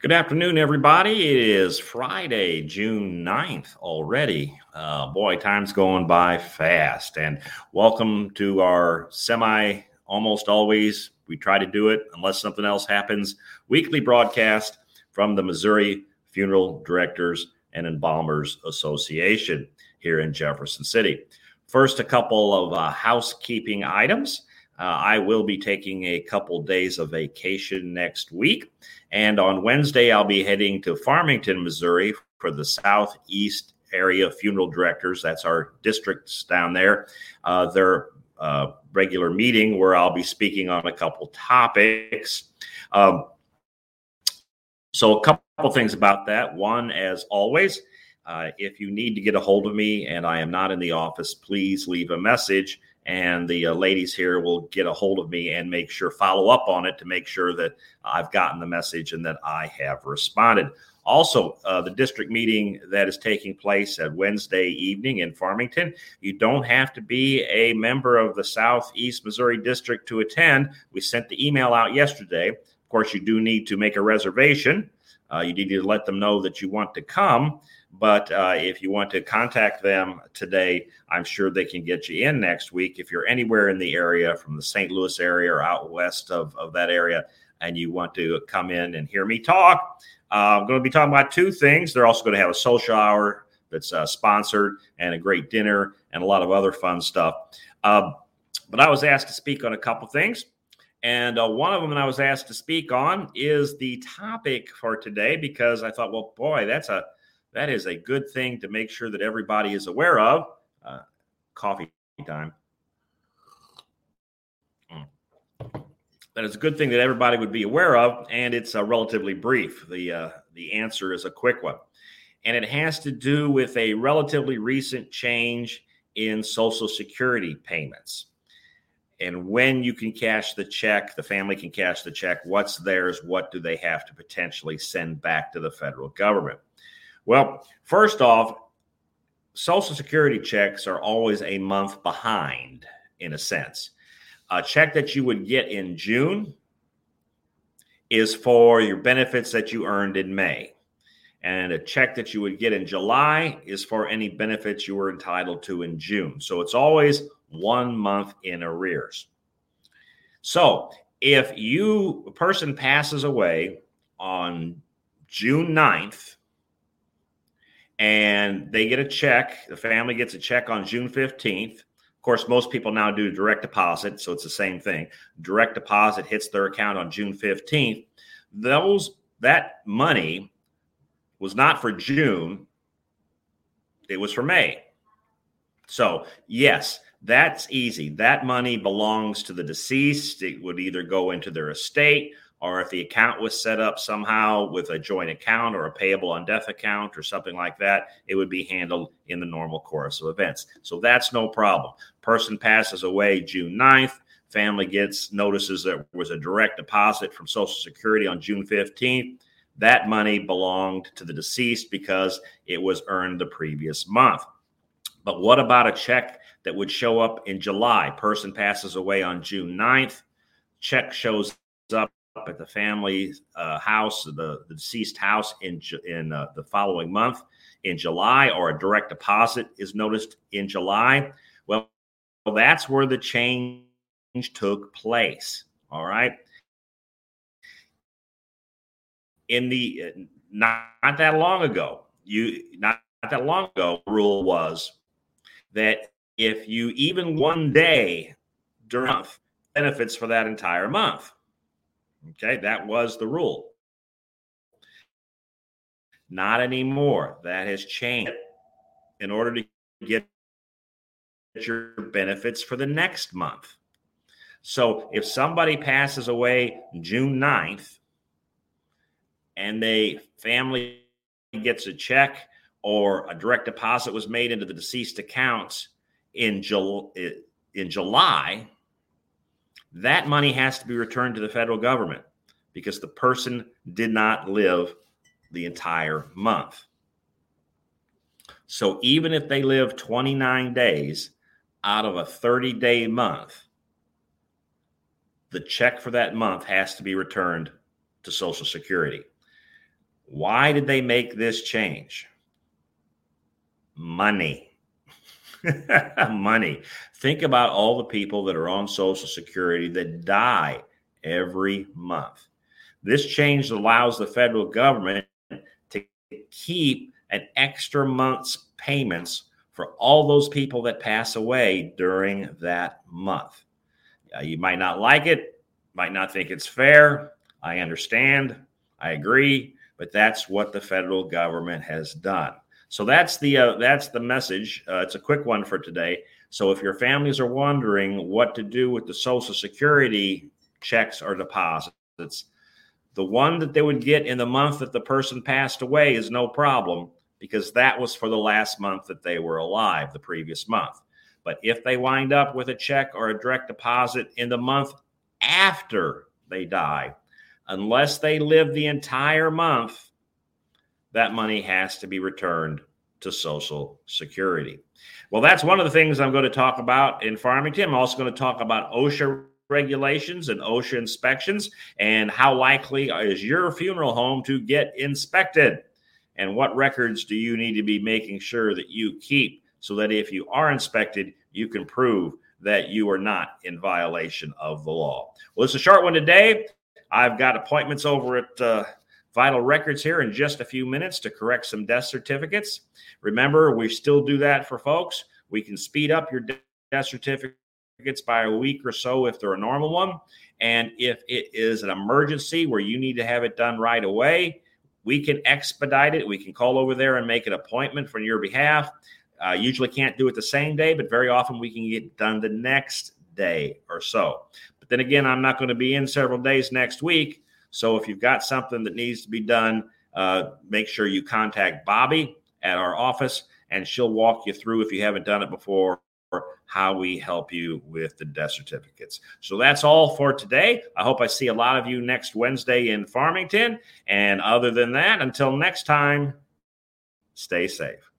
Good afternoon, everybody. It is Friday, June 9th already. Uh, boy, time's going by fast. And welcome to our semi, almost always, we try to do it unless something else happens, weekly broadcast from the Missouri Funeral Directors and Embalmers Association here in Jefferson City. First, a couple of uh, housekeeping items. Uh, I will be taking a couple days of vacation next week. And on Wednesday, I'll be heading to Farmington, Missouri for the Southeast Area Funeral Directors. That's our districts down there. Uh, their uh, regular meeting where I'll be speaking on a couple topics. Um, so, a couple things about that. One, as always, uh, if you need to get a hold of me and I am not in the office, please leave a message and the uh, ladies here will get a hold of me and make sure follow up on it to make sure that I've gotten the message and that I have responded. Also, uh, the district meeting that is taking place at Wednesday evening in Farmington. You don't have to be a member of the Southeast Missouri District to attend. We sent the email out yesterday. Of course, you do need to make a reservation. Uh, you need to let them know that you want to come. But uh, if you want to contact them today, I'm sure they can get you in next week. If you're anywhere in the area from the St. Louis area or out west of, of that area, and you want to come in and hear me talk, uh, I'm going to be talking about two things. They're also going to have a social hour that's uh, sponsored and a great dinner and a lot of other fun stuff. Uh, but I was asked to speak on a couple things. And uh, one of them that I was asked to speak on is the topic for today because I thought, well, boy, that's a that is a good thing to make sure that everybody is aware of. Uh, coffee time. Mm. That is a good thing that everybody would be aware of, and it's uh, relatively brief. The uh, the answer is a quick one, and it has to do with a relatively recent change in Social Security payments. And when you can cash the check, the family can cash the check. What's theirs? What do they have to potentially send back to the federal government? Well, first off, Social Security checks are always a month behind, in a sense. A check that you would get in June is for your benefits that you earned in May. And a check that you would get in July is for any benefits you were entitled to in June. So it's always one month in arrears. So if you a person passes away on June 9th and they get a check. The family gets a check on June 15th. Of course, most people now do direct deposit, so it's the same thing. Direct deposit hits their account on June 15th. Those that money was not for June, it was for May. So, yes, that's easy. That money belongs to the deceased. It would either go into their estate or if the account was set up somehow with a joint account or a payable on death account or something like that, it would be handled in the normal course of events. So that's no problem. Person passes away June 9th. Family gets notices that there was a direct deposit from Social Security on June 15th. That money belonged to the deceased because it was earned the previous month. But what about a check that would show up in July? Person passes away on June 9th. Check shows up at the family uh, house, the, the, deceased house in in uh, the following month in July, or a direct deposit is noticed in July. Well, that's where the change took place. All right. In the uh, not, not that long ago, you not, not that long ago, rule was that if you even one day during benefits for that entire month. Okay, that was the rule. Not anymore. That has changed. In order to get your benefits for the next month. So if somebody passes away June 9th and the family gets a check or a direct deposit was made into the deceased accounts in, Jul- in July, that money has to be returned to the federal government because the person did not live the entire month. So even if they live 29 days out of a 30 day month, the check for that month has to be returned to Social Security. Why did they make this change? Money. Money. Think about all the people that are on Social Security that die every month. This change allows the federal government to keep an extra month's payments for all those people that pass away during that month. Uh, you might not like it, might not think it's fair. I understand. I agree, but that's what the federal government has done. So that's the uh, that's the message. Uh, it's a quick one for today. So if your families are wondering what to do with the Social Security checks or deposits, the one that they would get in the month that the person passed away is no problem because that was for the last month that they were alive, the previous month. But if they wind up with a check or a direct deposit in the month after they die, unless they live the entire month, that money has to be returned to Social Security. Well, that's one of the things I'm going to talk about in Farmington. I'm also going to talk about OSHA regulations and OSHA inspections and how likely is your funeral home to get inspected and what records do you need to be making sure that you keep so that if you are inspected, you can prove that you are not in violation of the law. Well, it's a short one today. I've got appointments over at uh, Vital Records here in just a few minutes to correct some death certificates. Remember, we still do that for folks. We can speed up your death certificates by a week or so if they're a normal one. And if it is an emergency where you need to have it done right away, we can expedite it. We can call over there and make an appointment for your behalf. Uh, usually can't do it the same day, but very often we can get done the next day or so. But then again, I'm not going to be in several days next week. So if you've got something that needs to be done, uh, make sure you contact Bobby at our office and she'll walk you through if you haven't done it before how we help you with the death certificates. So that's all for today. I hope I see a lot of you next Wednesday in Farmington. And other than that, until next time, stay safe.